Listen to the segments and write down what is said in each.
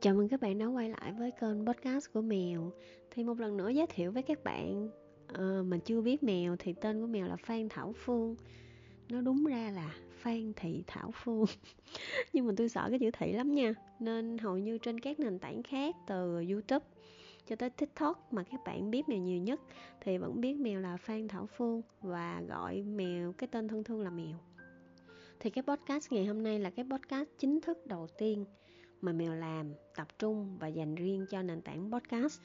Chào mừng các bạn đã quay lại với kênh podcast của Mèo. Thì một lần nữa giới thiệu với các bạn à, Mà chưa biết mèo thì tên của mèo là Phan Thảo Phương. Nó đúng ra là Phan Thị Thảo Phương. Nhưng mà tôi sợ cái chữ thị lắm nha. Nên hầu như trên các nền tảng khác từ Youtube cho tới TikTok mà các bạn biết mèo nhiều nhất Thì vẫn biết mèo là Phan Thảo Phương Và gọi mèo cái tên thân thương là mèo. Thì cái podcast ngày hôm nay là cái podcast chính thức đầu tiên mà mèo làm tập trung và dành riêng cho nền tảng podcast.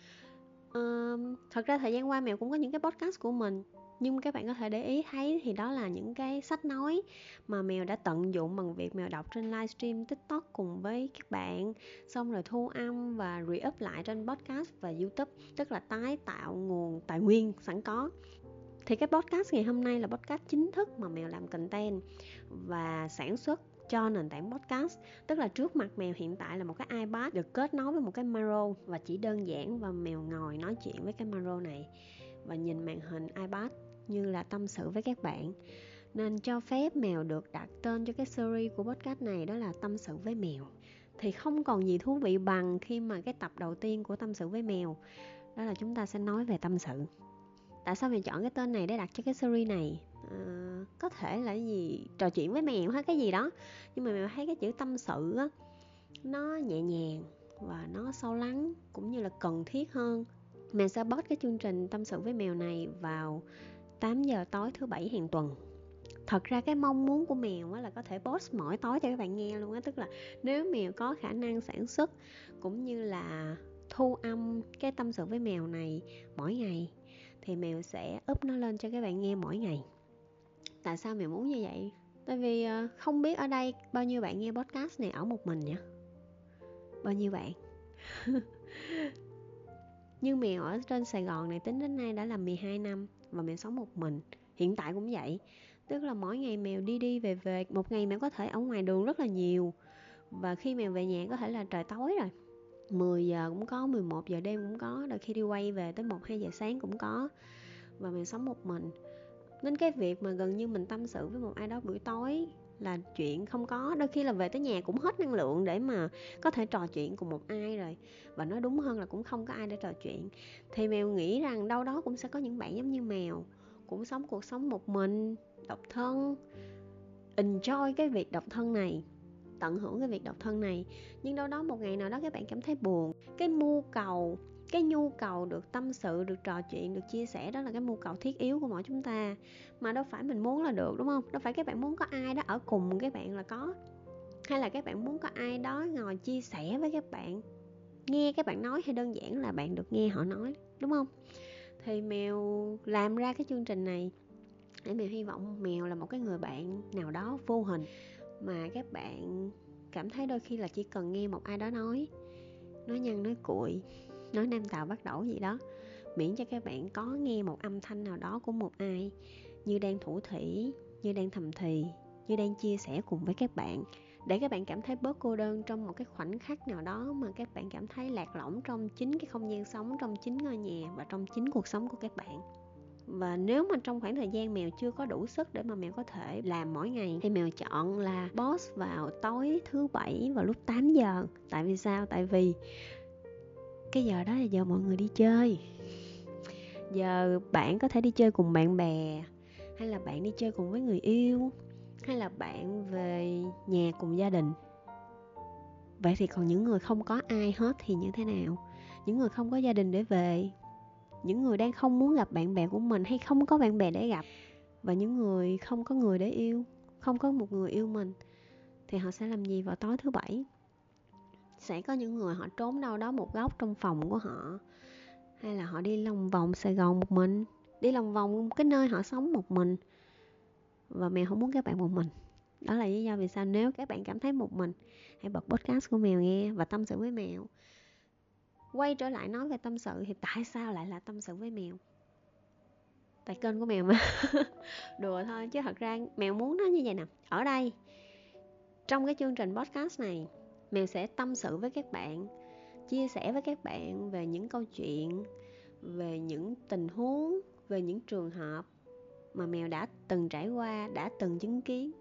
Um, thật ra thời gian qua mèo cũng có những cái podcast của mình nhưng các bạn có thể để ý thấy thì đó là những cái sách nói mà mèo đã tận dụng bằng việc mèo đọc trên livestream tiktok cùng với các bạn xong rồi thu âm và re-up lại trên podcast và youtube tức là tái tạo nguồn tài nguyên sẵn có. Thì cái podcast ngày hôm nay là podcast chính thức mà mèo làm content và sản xuất cho nền tảng podcast. Tức là trước mặt mèo hiện tại là một cái ipad được kết nối với một cái micro và chỉ đơn giản và mèo ngồi nói chuyện với cái micro này và nhìn màn hình ipad như là tâm sự với các bạn. Nên cho phép mèo được đặt tên cho cái series của podcast này đó là tâm sự với mèo. Thì không còn gì thú vị bằng khi mà cái tập đầu tiên của tâm sự với mèo. Đó là chúng ta sẽ nói về tâm sự tại sao mình chọn cái tên này để đặt cho cái series này? À, có thể là gì trò chuyện với mèo hay cái gì đó. Nhưng mà mèo thấy cái chữ tâm sự á nó nhẹ nhàng và nó sâu lắng cũng như là cần thiết hơn. Mèo sẽ post cái chương trình tâm sự với mèo này vào 8 giờ tối thứ bảy hàng tuần. Thật ra cái mong muốn của mèo là có thể post mỗi tối cho các bạn nghe luôn á. Tức là nếu mèo có khả năng sản xuất cũng như là thu âm cái tâm sự với mèo này mỗi ngày thì mèo sẽ up nó lên cho các bạn nghe mỗi ngày. Tại sao mèo muốn như vậy? Tại vì ờ, không biết ở đây bao nhiêu bạn nghe podcast này ở một mình nhỉ? Bao nhiêu bạn? Nhưng mèo ở trên Sài Gòn này tính đến nay đã là 12 năm và mèo sống một mình. Hiện tại cũng vậy. Tức là mỗi ngày mèo đi đi về về, một ngày mèo có thể ở ngoài đường rất là nhiều. Và khi mèo về nhà có thể là trời tối rồi. 10 giờ cũng có 11 giờ đêm cũng có, đôi khi đi quay về tới 1 2 giờ sáng cũng có. Và mình sống một mình. Nên cái việc mà gần như mình tâm sự với một ai đó buổi tối là chuyện không có. Đôi khi là về tới nhà cũng hết năng lượng để mà có thể trò chuyện cùng một ai rồi. Và nói đúng hơn là cũng không có ai để trò chuyện. Thì mèo nghĩ rằng đâu đó cũng sẽ có những bạn giống như mèo, cũng sống cuộc sống một mình, độc thân. Enjoy cái việc độc thân này tận hưởng cái việc độc thân này. Nhưng đâu đó một ngày nào đó các bạn cảm thấy buồn. Cái mưu cầu, cái nhu cầu được tâm sự, được trò chuyện, được chia sẻ đó là cái nhu cầu thiết yếu của mỗi chúng ta. Mà đâu phải mình muốn là được, đúng không? Đâu phải các bạn muốn có ai đó ở cùng các bạn là có. Hay là các bạn muốn có ai đó ngồi chia sẻ với các bạn, nghe các bạn nói hay đơn giản là bạn được nghe họ nói, đúng không? Thì mèo làm ra cái chương trình này. Để mèo hy vọng mèo là một cái người bạn nào đó vô hình mà các bạn cảm thấy đôi khi là chỉ cần nghe một ai đó nói nói nhăn, nói cuội nói nam tàu bắt đầu gì đó, miễn cho các bạn có nghe một âm thanh nào đó của một ai như đang thủ thủy như đang thầm thì, như đang chia sẻ cùng với các bạn. Để các bạn cảm thấy bớt cô đơn trong một cái khoảnh khắc nào đó mà các bạn cảm thấy lạc lõng trong chính cái không gian sống, trong chính ngôi nhà và trong chính cuộc sống của các bạn và nếu mà trong khoảng thời gian mèo chưa có đủ sức để mà mèo có thể làm mỗi ngày, thì mèo chọn là boss vào tối thứ bảy vào lúc 8 giờ. Tại vì sao? Tại vì cái giờ đó là giờ mọi người đi chơi. Giờ bạn có thể đi chơi cùng bạn bè, hay là bạn đi chơi cùng với người yêu, hay là bạn về nhà cùng gia đình. Vậy thì còn những người không có ai hết thì như thế nào? Những người không có gia đình để về những người đang không muốn gặp bạn bè của mình hay không có bạn bè để gặp. Và những người không có người để yêu, không có một người yêu mình, thì họ sẽ làm gì vào tối thứ bảy? Sẽ có những người họ trốn đâu đó một góc trong phòng của họ, hay là họ đi lòng vòng sài gòn một mình, đi lòng vòng cái nơi họ sống một mình. Và mèo không muốn các bạn một mình. Đó là lý do vì sao nếu các bạn cảm thấy một mình, hãy bật podcast của mèo nghe và tâm sự với mèo quay trở lại nói về tâm sự thì tại sao lại là tâm sự với mèo? Tại kênh của mèo mà. Đùa thôi, chứ thật ra mèo muốn nó như vậy nè. Ở đây, trong cái chương trình podcast này, mèo sẽ tâm sự với các bạn, chia sẻ với các bạn về những câu chuyện, về những tình huống, về những trường hợp mà mèo đã từng trải qua, đã từng chứng kiến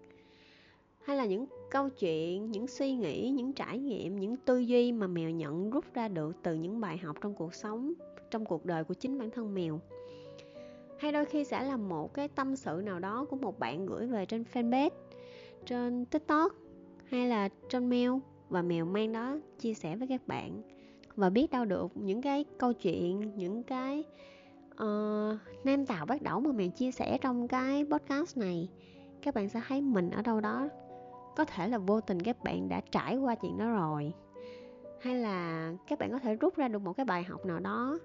hay là những câu chuyện những suy nghĩ những trải nghiệm những tư duy mà mèo nhận rút ra được từ những bài học trong cuộc sống trong cuộc đời của chính bản thân mèo? Hay đôi khi sẽ là một cái tâm sự nào đó của một bạn gửi về trên fanpage trên tiktok hay là trên mail và mèo mang đó chia sẻ với các bạn và biết đâu được những cái câu chuyện những cái uh, nam tạo bắt đầu mà mèo chia sẻ trong cái podcast này các bạn sẽ thấy mình ở đâu đó có thể là vô tình các bạn đã trải qua chuyện đó rồi. Hay là các bạn có thể rút ra được một cái bài học nào đó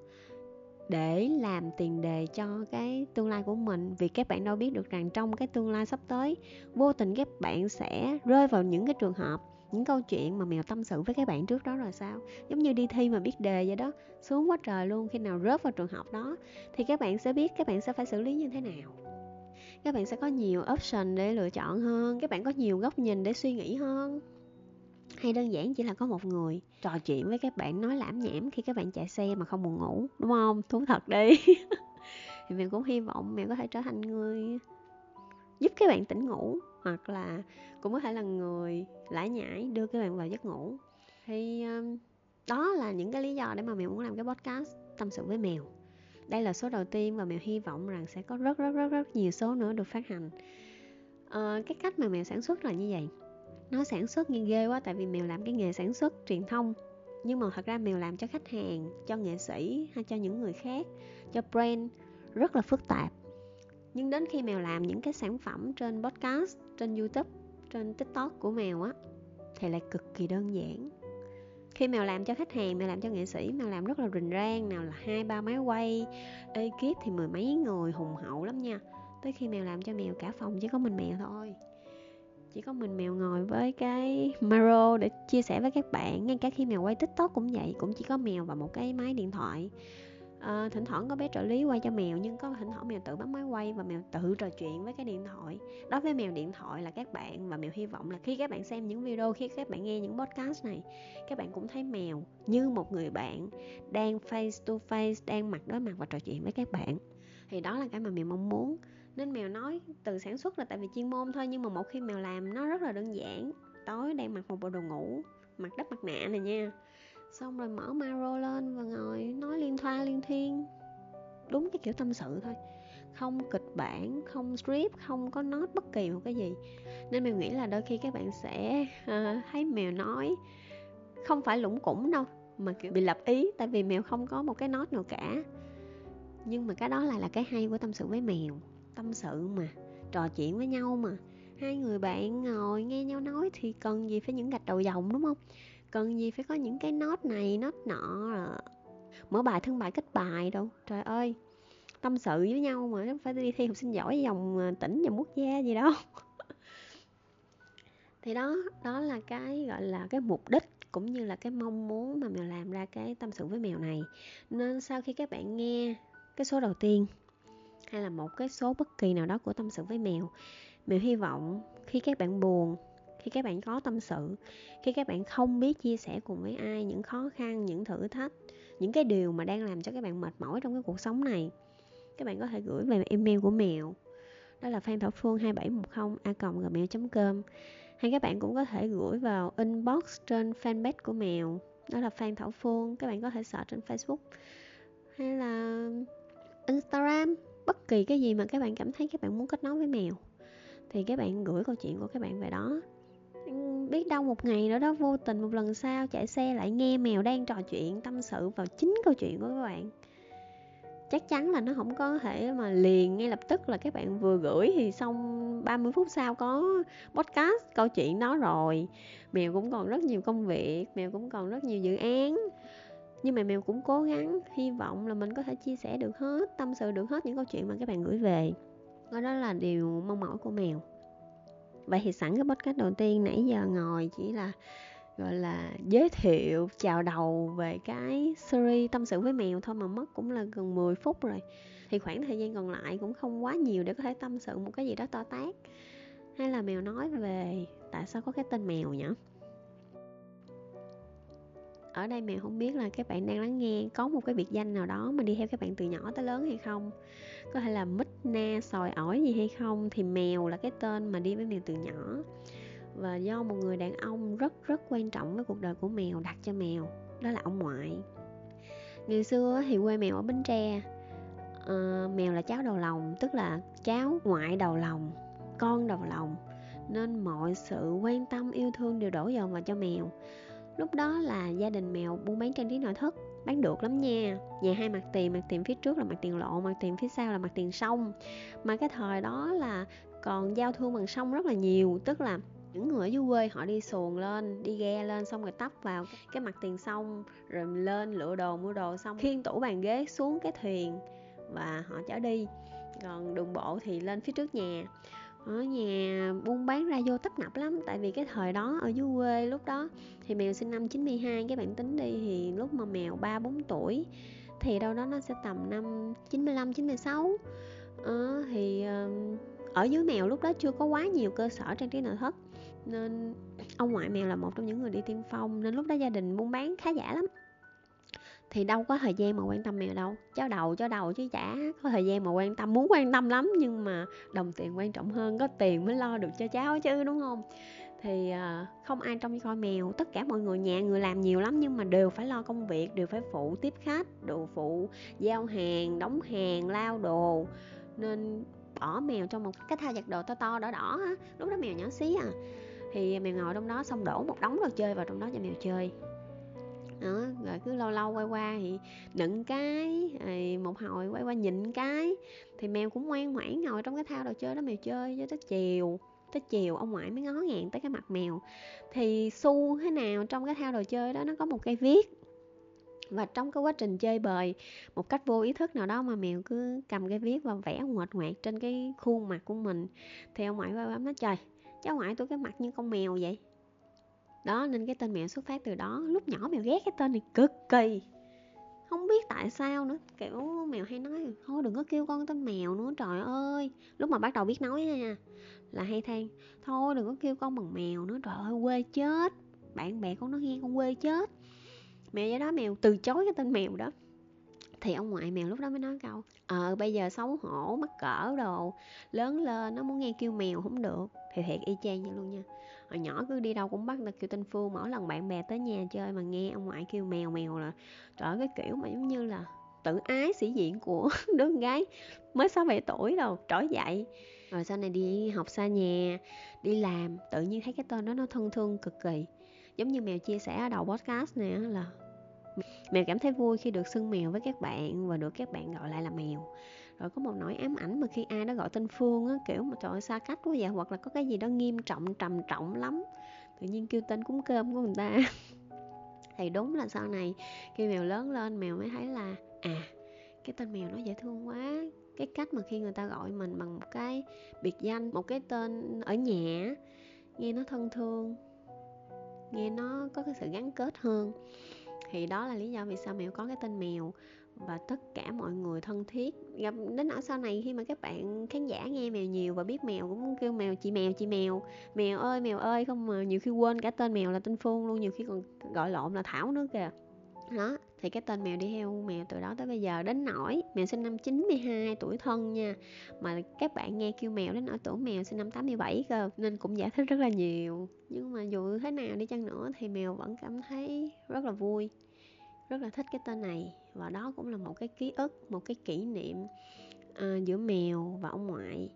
để làm tiền đề cho cái tương lai của mình, vì các bạn đâu biết được rằng trong cái tương lai sắp tới, vô tình các bạn sẽ rơi vào những cái trường hợp, những câu chuyện mà mèo tâm sự với các bạn trước đó rồi sao? Giống như đi thi mà biết đề vậy đó xuống quá trời luôn. Khi nào rớt vào trường học đó, thì các bạn sẽ biết, các bạn sẽ phải xử lý như thế nào các bạn sẽ có nhiều option để lựa chọn hơn. Các bạn có nhiều góc nhìn để suy nghĩ hơn. Hay đơn giản chỉ là có một người trò chuyện với các bạn, nói lãm nhảm khi các bạn chạy xe mà không buồn ngủ, đúng không? Thú thật đi. Thì mình cũng hy vọng mèo có thể trở thành người giúp các bạn tỉnh ngủ, hoặc là cũng có thể là người lải nhải đưa các bạn vào giấc ngủ. Thì um, đó là những cái lý do để mà mèo muốn làm cái podcast tâm sự với mèo đây là số đầu tiên và mèo hy vọng rằng sẽ có rất rất rất rất nhiều số nữa được phát hành. À, cái cách mà mèo sản xuất là như vậy. Nó sản xuất nghe ghê quá tại vì mèo làm cái nghề sản xuất truyền thông. Nhưng mà thật ra mèo làm cho khách hàng cho nghệ sĩ hay cho những người khác cho brand rất là phức tạp. Nhưng đến khi mèo làm những cái sản phẩm trên podcast trên youtube trên tiktok của mèo á thì lại cực kỳ đơn giản khi mèo làm cho khách hàng mèo làm cho nghệ sĩ mèo làm rất là rình rang, nào là hai, ba máy quay, ekip thì mười mấy người hùng hậu lắm nha. Tới khi mèo làm cho mèo cả phòng, chỉ có mình mèo thôi. Chỉ có mình mèo ngồi với cái maro để chia sẻ với các bạn. Ngay cả khi mèo quay tiktok cũng vậy, cũng chỉ có mèo và một cái máy điện thoại à, thỉnh thoảng có bé trợ lý quay cho mèo nhưng có thỉnh thoảng mèo tự bấm máy quay và mèo tự trò chuyện với cái điện thoại. Đối với mèo điện thoại là các bạn và mèo hy vọng là khi các bạn xem những video khi các bạn nghe những podcast này các bạn cũng thấy mèo như một người bạn đang face to face đang mặt đối mặt và trò chuyện với các bạn. Thì đó là cái mà mèo mong muốn. Nên mèo nói từ sản xuất là tại vì chuyên môn thôi nhưng mà một khi mèo làm nó rất là đơn giản. Tối đang mặc một bộ đồ ngủ mặc đắp mặt nạ này nha xong rồi mở maro lên và ngồi nói liên thoa liên thiên. Đúng cái kiểu tâm sự thôi. Không kịch bản không script không có nốt bất kỳ một cái gì. Nên mèo nghĩ là đôi khi các bạn sẽ uh, thấy mèo nói. Không phải lủng củng đâu mà kiểu bị lập ý tại vì mèo không có một cái nốt nào cả. Nhưng mà cái đó lại là cái hay của tâm sự với mèo. Tâm sự mà trò chuyện với nhau mà. Hai người bạn ngồi nghe nhau nói thì cần gì phải những gạch đầu dòng đúng không? Cần gì phải có những cái nốt này, nốt nọ mở bài thân bài, kết bài đâu trời ơi, tâm sự với nhau mà không phải đi thi học sinh giỏi dòng à, tỉnh, dòng quốc gia gì đâu thì đó đó là cái, gọi là, cái mục đích cũng như là cái mong muốn mà mèo làm ra cái tâm sự với mèo này. Nên sau khi các bạn nghe cái số đầu tiên, hay là một cái số bất kỳ nào đó của tâm sự với mèo mèo hy vọng khi các bạn buồn khi các bạn có tâm sự, khi các bạn không biết chia sẻ cùng với ai những khó khăn, những thử thách, những cái điều mà đang làm cho các bạn mệt mỏi trong cái cuộc sống này, các bạn có thể gửi về email của mèo. Đó là phan thảo phương 2710 a gmail com. Hay các bạn cũng có thể gửi vào inbox trên fanpage của mèo. Đó là phan thảo phương. Các bạn có thể search trên facebook hay là instagram. Bất kỳ cái gì mà các bạn cảm thấy các bạn muốn kết nối với mèo, thì các bạn gửi câu chuyện của các bạn về đó biết đâu một ngày nữa đó vô tình một lần sau chạy xe lại nghe mèo đang trò chuyện, tâm sự vào chính câu chuyện của các bạn. Chắc chắn là nó không có thể mà liền ngay lập tức là các bạn vừa gửi thì xong 30 phút sau có podcast câu chuyện đó rồi. Mèo cũng còn rất nhiều công việc, mèo cũng còn rất nhiều dự án. Nhưng mà mèo cũng cố gắng, hy vọng là mình có thể chia sẻ được hết, tâm sự được hết những câu chuyện mà các bạn gửi về. Đó là điều mong mỏi của mèo vậy thì sẵn cái podcast đầu tiên nãy giờ ngồi chỉ là, gọi là, giới thiệu, chào đầu về cái series tâm sự với mèo thôi mà mất cũng là gần 10 phút rồi. Thì khoảng thời gian còn lại cũng không quá nhiều để có thể tâm sự một cái gì đó to tát. Hay là mèo nói về tại sao có cái tên mèo nhỉ? Ở đây mèo không biết là các bạn đang lắng nghe có một cái biệt danh nào đó mà đi theo các bạn từ nhỏ tới lớn hay không. Có thể là mít na sòi ỏi gì hay không thì mèo là cái tên mà đi với mèo từ nhỏ. Và do một người đàn ông rất rất quan trọng với cuộc đời của mèo đặt cho mèo đó là ông ngoại. Ngày xưa thì quê mèo ở bến tre. À, mèo là cháu đầu lòng tức là cháu ngoại đầu lòng con đầu lòng. Nên mọi sự quan tâm yêu thương đều đổ dồn vào cho mèo lúc đó là gia đình mèo buôn bán trang trí nội thất, bán được lắm nha. Nhà hai mặt tiền mặt tiền phía trước là mặt tiền lộ, mặt tiền phía sau là mặt tiền sông. Mà cái thời đó là còn giao thương bằng sông rất là nhiều, tức là những người ở dưới quê họ đi xuồng lên, đi ghe lên xong rồi tấp vào cái mặt tiền sông, rồi lên lựa đồ, mua đồ xong khiên tủ bàn ghế xuống cái thuyền và họ chở đi. Còn đường bộ thì lên phía trước nhà ở nhà buôn bán ra vô tấp nập lắm tại vì cái thời đó ở dưới quê lúc đó thì mèo sinh năm 92 các bạn tính đi thì lúc mà mèo 3 4 tuổi thì đâu đó nó sẽ tầm năm 95 96 ờ, thì ở dưới mèo lúc đó chưa có quá nhiều cơ sở trang trí nội thất nên ông ngoại mèo là một trong những người đi tiên phong nên lúc đó gia đình buôn bán khá giả lắm thì đâu có thời gian mà quan tâm mèo đâu cháu đầu cháu đầu chứ chả có thời gian mà quan tâm, muốn quan tâm lắm nhưng mà đồng tiền quan trọng hơn, có tiền mới lo được cho cháu chứ, đúng không? Thì ờ, không ai trông coi mèo, tất cả mọi người nhà người làm nhiều lắm nhưng mà đều phải lo công việc, đều phải phụ tiếp khách, đồ phụ giao hàng, đóng hàng, lao đồ, nên bỏ mèo trong một cái thao giặt đồ to to, đỏ đỏ á, lúc đó mèo nhỏ xí à. Thì mèo ngồi trong đó xong đổ một đống đồ chơi vào trong đó cho mèo chơi đó, rồi cứ lâu lâu quay qua thì đựng cái rồi một hồi quay qua nhịn cái. Thì mèo cũng ngoan ngoãn ngồi trong cái thao đồ chơi đó, mèo chơi cho tới chiều tới chiều ông ngoại mới ngó ngàng tới cái mặt mèo. Thì su thế nào trong cái thao đồ chơi đó nó có một cây viết. Và trong cái quá trình chơi bời, một cách vô ý thức nào đó mà mèo cứ cầm cái viết và vẽ ngoệt ngoạc trên cái khuôn mặt của mình. Thì ông ngoại qua bấm nói, trời, cháu ngoại tôi cái mặt như con mèo vậy đó, nên cái tên mèo xuất phát từ đó. Lúc nhỏ mèo ghét cái tên này cực kỳ. Không biết tại sao nữa. Kiểu mèo hay nói, thôi đừng có kêu con tên mèo nữa, trời ơi. Lúc mà bắt đầu biết nói nha, là hay than, thôi đừng có kêu con bằng mèo nữa, trời ơi, quê chết. Bạn bè con nó nghe con quê chết. Mèo do đó mèo từ chối cái tên mèo đó. Thì ông ngoại mèo lúc đó mới nói câu ờ bây giờ xấu hổ, mắc cỡ đồ, lớn lên, nó muốn nghe kêu mèo không được. Thì thiệt y chang vậy luôn nha hồi nhỏ cứ đi đâu cũng bắt được kêu tên phương mỗi lần bạn bè tới nhà chơi mà nghe ông ngoại kêu mèo mèo là trời cái kiểu mà giống như là tự ái sĩ diện của đứa con gái mới sáu bảy tuổi đâu, trỗi dậy. Rồi sau này đi học xa nhà, đi làm, tự nhiên thấy cái tên đó nó thân thương cực kỳ. Giống như mèo chia sẻ ở đầu podcast này là mèo cảm thấy vui khi được xưng mèo với các bạn và được các bạn gọi lại là mèo rồi có một nỗi ám ảnh mà khi ai đó gọi tên phương á, kiểu mà trời ơi, xa cách quá vậy, hoặc là có cái gì đó nghiêm trọng, trầm trọng lắm. Tự nhiên kêu tên cúng cơm của người ta. Thì đúng là sau này khi mèo lớn lên, mèo mới thấy là à cái tên mèo nó dễ thương quá. Cái cách mà khi người ta gọi mình bằng một cái biệt danh, một cái tên ở nhà nghe nó thân thương, nghe nó có cái sự gắn kết hơn. Thì đó là lý do vì sao mèo có cái tên mèo và tất cả mọi người thân thiết. Gặp đến ở sau này khi mà các bạn khán giả nghe mèo nhiều và biết mèo cũng kêu mèo, chị mèo chị mèo. Mèo ơi mèo ơi, không mà nhiều khi quên cả tên mèo là tên phương luôn, nhiều khi còn gọi lộn là thảo nữa kìa. Đó, thì cái tên mèo đi theo mèo từ đó tới bây giờ. Đến nỗi mèo sinh năm 92 tuổi thân nha, mà các bạn nghe kêu mèo đến nỗi tuổi mèo sinh năm 87 cơ, nên cũng giải thích rất là nhiều. Nhưng mà dù thế nào đi chăng nữa thì mèo vẫn cảm thấy rất là vui rất là thích cái tên này. Và đó cũng là một cái ký ức một cái kỷ niệm uh, giữa mèo và ông ngoại.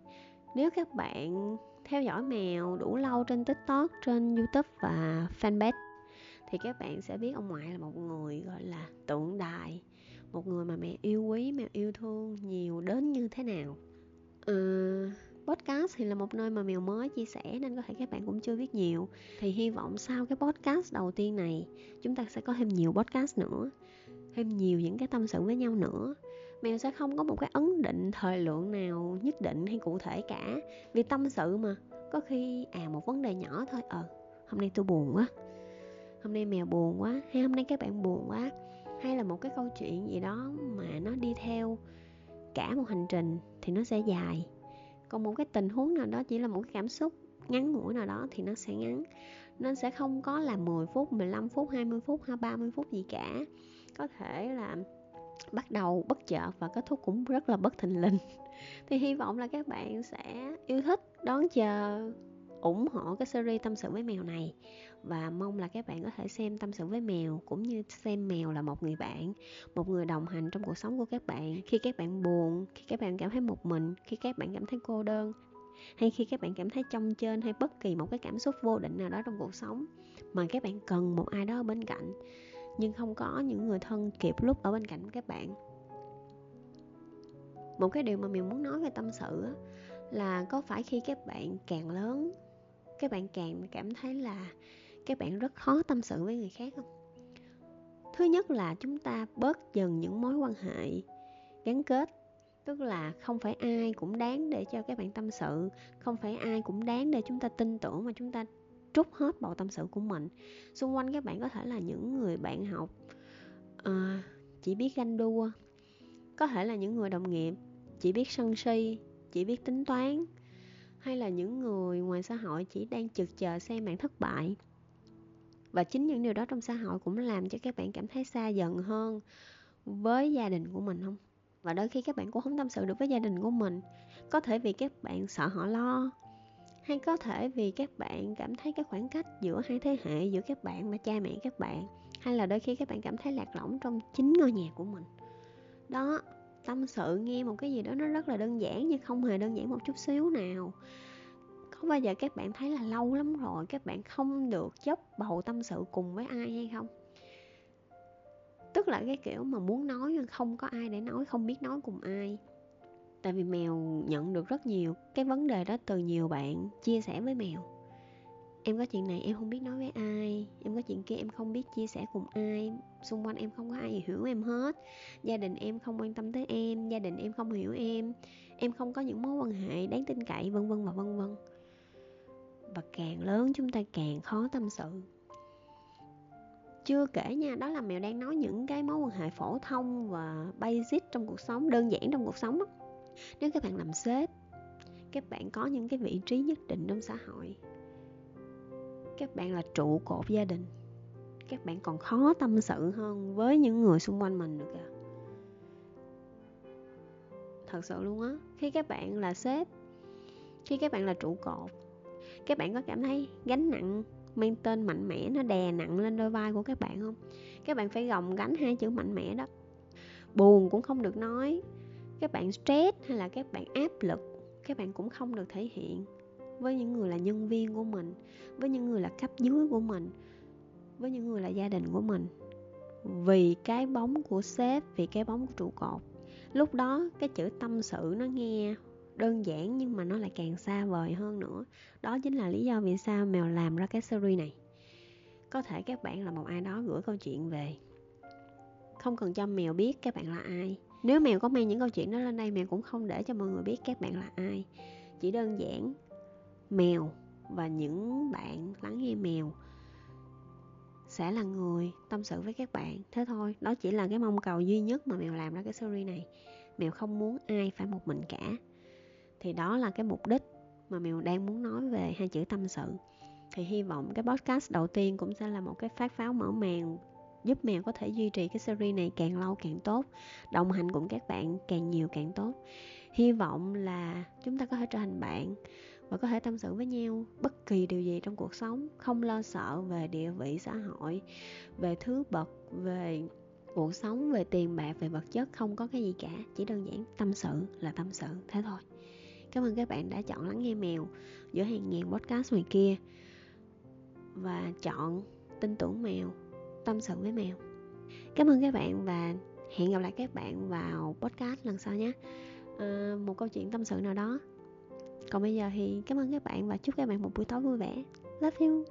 Nếu các bạn theo dõi mèo đủ lâu trên tiktok trên youtube và fanpage thì các bạn sẽ biết ông ngoại là một người gọi là tượng đài. Một người mà mẹ yêu quý mẹ yêu thương nhiều đến như thế nào. Uh, podcast thì là một nơi mà mèo mới chia sẻ nên có thể các bạn cũng chưa biết nhiều. Thì hy vọng sau cái podcast đầu tiên này, chúng ta sẽ có thêm nhiều podcast nữa, thêm nhiều những cái tâm sự với nhau nữa. Mèo sẽ không có một cái ấn định thời lượng nào nhất định hay cụ thể cả. Vì tâm sự mà, có khi à một vấn đề nhỏ thôi. Ờ hôm nay tôi buồn quá. Hôm nay mèo buồn quá, hay hôm nay các bạn buồn quá, hay là một cái câu chuyện gì đó mà nó đi theo cả một hành trình thì nó sẽ dài còn một cái tình huống nào đó chỉ là một cái cảm xúc ngắn ngủi nào đó thì nó sẽ ngắn. Nên sẽ không có là 10 phút, 15 phút, 20 phút hay 30 phút gì cả. Có thể là bắt đầu bất chợt và kết thúc cũng rất là bất thình lình. Thì hy vọng là các bạn sẽ yêu thích đón chờ ủng hộ cái series tâm sự với mèo này và mong là các bạn có thể xem tâm sự với mèo, cũng như xem mèo là một người bạn, một người đồng hành trong cuộc sống của các bạn. Khi các bạn buồn, khi các bạn cảm thấy một mình, khi các bạn cảm thấy cô đơn, hay khi các bạn cảm thấy trong trên hay bất kỳ một cái cảm xúc vô định nào đó trong cuộc sống, mà các bạn cần một ai đó ở bên cạnh, nhưng không có những người thân kịp lúc ở bên cạnh các bạn. Một cái điều mà mình muốn nói về tâm sự là có phải khi các bạn càng lớn, các bạn càng cảm thấy là các bạn rất khó tâm sự với người khác không? Thứ nhất là chúng ta bớt dần những mối quan hệ gắn kết tức là không phải ai cũng đáng để cho các bạn tâm sự không phải ai cũng đáng để chúng ta tin tưởng mà chúng ta trút hết bầu tâm sự của mình. Xung quanh các bạn có thể là những người bạn học à, chỉ biết ganh đua có thể là những người đồng nghiệp chỉ biết sân si chỉ biết tính toán hay là những người ngoài xã hội chỉ đang chực chờ xem bạn thất bại và chính những điều đó trong xã hội cũng làm cho các bạn cảm thấy xa dần hơn với gia đình của mình không? Và đôi khi các bạn cũng không tâm sự được với gia đình của mình. Có thể vì các bạn sợ họ lo, hay có thể vì các bạn cảm thấy cái khoảng cách giữa hai thế hệ, giữa các bạn và cha mẹ các bạn, hay là đôi khi các bạn cảm thấy lạc lõng trong chính ngôi nhà của mình. Đó, tâm sự nghe một cái gì đó nó rất là đơn giản nhưng không hề đơn giản một chút xíu nào có bao giờ các bạn thấy là lâu lắm rồi các bạn không được dốc bầu tâm sự cùng với ai hay không? Tức là cái kiểu mà muốn nói nhưng không có ai để nói, không biết nói cùng ai. Tại vì mèo nhận được rất nhiều cái vấn đề đó từ nhiều bạn chia sẻ với mèo. Em có chuyện này em không biết nói với ai, em có chuyện kia em không biết chia sẻ cùng ai, xung quanh em không có ai hiểu em hết. Gia đình em không quan tâm tới em, gia đình em không hiểu em em không có những mối quan hệ đáng tin cậy, vân vân và vân vân và càng lớn chúng ta càng khó tâm sự. Chưa kể nha, đó là mèo đang nói những cái mối quan hệ phổ thông và basic trong cuộc sống, đơn giản trong cuộc sống đó. nếu các bạn làm sếp, các bạn có những cái vị trí nhất định trong xã hội. Các bạn là trụ cột gia đình. Các bạn còn khó tâm sự hơn với những người xung quanh mình được kìa. Thật sự luôn á, khi các bạn là sếp, khi các bạn là trụ cột các bạn có cảm thấy gánh nặng, mang tên mạnh mẽ, nó đè nặng lên đôi vai của các bạn không? Các bạn phải gồng gánh hai chữ mạnh mẽ đó. Buồn cũng không được nói. Các bạn stress hay là các bạn áp lực, các bạn cũng không được thể hiện với những người là nhân viên của mình, với những người là cấp dưới của mình, với những người là gia đình của mình. Vì cái bóng của sếp, vì cái bóng của trụ cột. Lúc đó cái chữ tâm sự nó nghe đơn giản nhưng mà nó lại càng xa vời hơn nữa. Đó chính là lý do vì sao mèo làm ra cái series này. Có thể các bạn là một ai đó gửi câu chuyện về. Không cần cho mèo biết các bạn là ai. Nếu mèo có mang những câu chuyện đó lên đây, mèo cũng không để cho mọi người biết các bạn là ai. Chỉ đơn giản, mèo và những bạn lắng nghe mèo sẽ là người tâm sự với các bạn. Thế thôi, đó chỉ là cái mong cầu duy nhất mà mèo làm ra cái series này. Mèo không muốn ai phải một mình cả thì đó là cái mục đích mà mèo đang muốn nói về hai chữ tâm sự. Thì hy vọng cái podcast đầu tiên cũng sẽ là một cái phát pháo mở màn, giúp mèo có thể duy trì cái series này càng lâu càng tốt, đồng hành cùng các bạn càng nhiều càng tốt. Hy vọng là chúng ta có thể trở thành bạn và có thể tâm sự với nhau bất kỳ điều gì trong cuộc sống, không lo sợ về địa vị xã hội, về thứ bậc, về cuộc sống, về tiền bạc, về vật chất, không có cái gì cả. Chỉ đơn giản tâm sự là tâm sự, thế thôi cảm ơn các bạn đã chọn lắng nghe mèo giữa hàng ngàn podcast ngoài kia. Và chọn tin tưởng mèo tâm sự với mèo. Cảm ơn các bạn và hẹn gặp lại các bạn vào podcast lần sau nhé. À, một câu chuyện tâm sự nào đó. Còn bây giờ thì cảm ơn các bạn và chúc các bạn một buổi tối vui vẻ. Love you.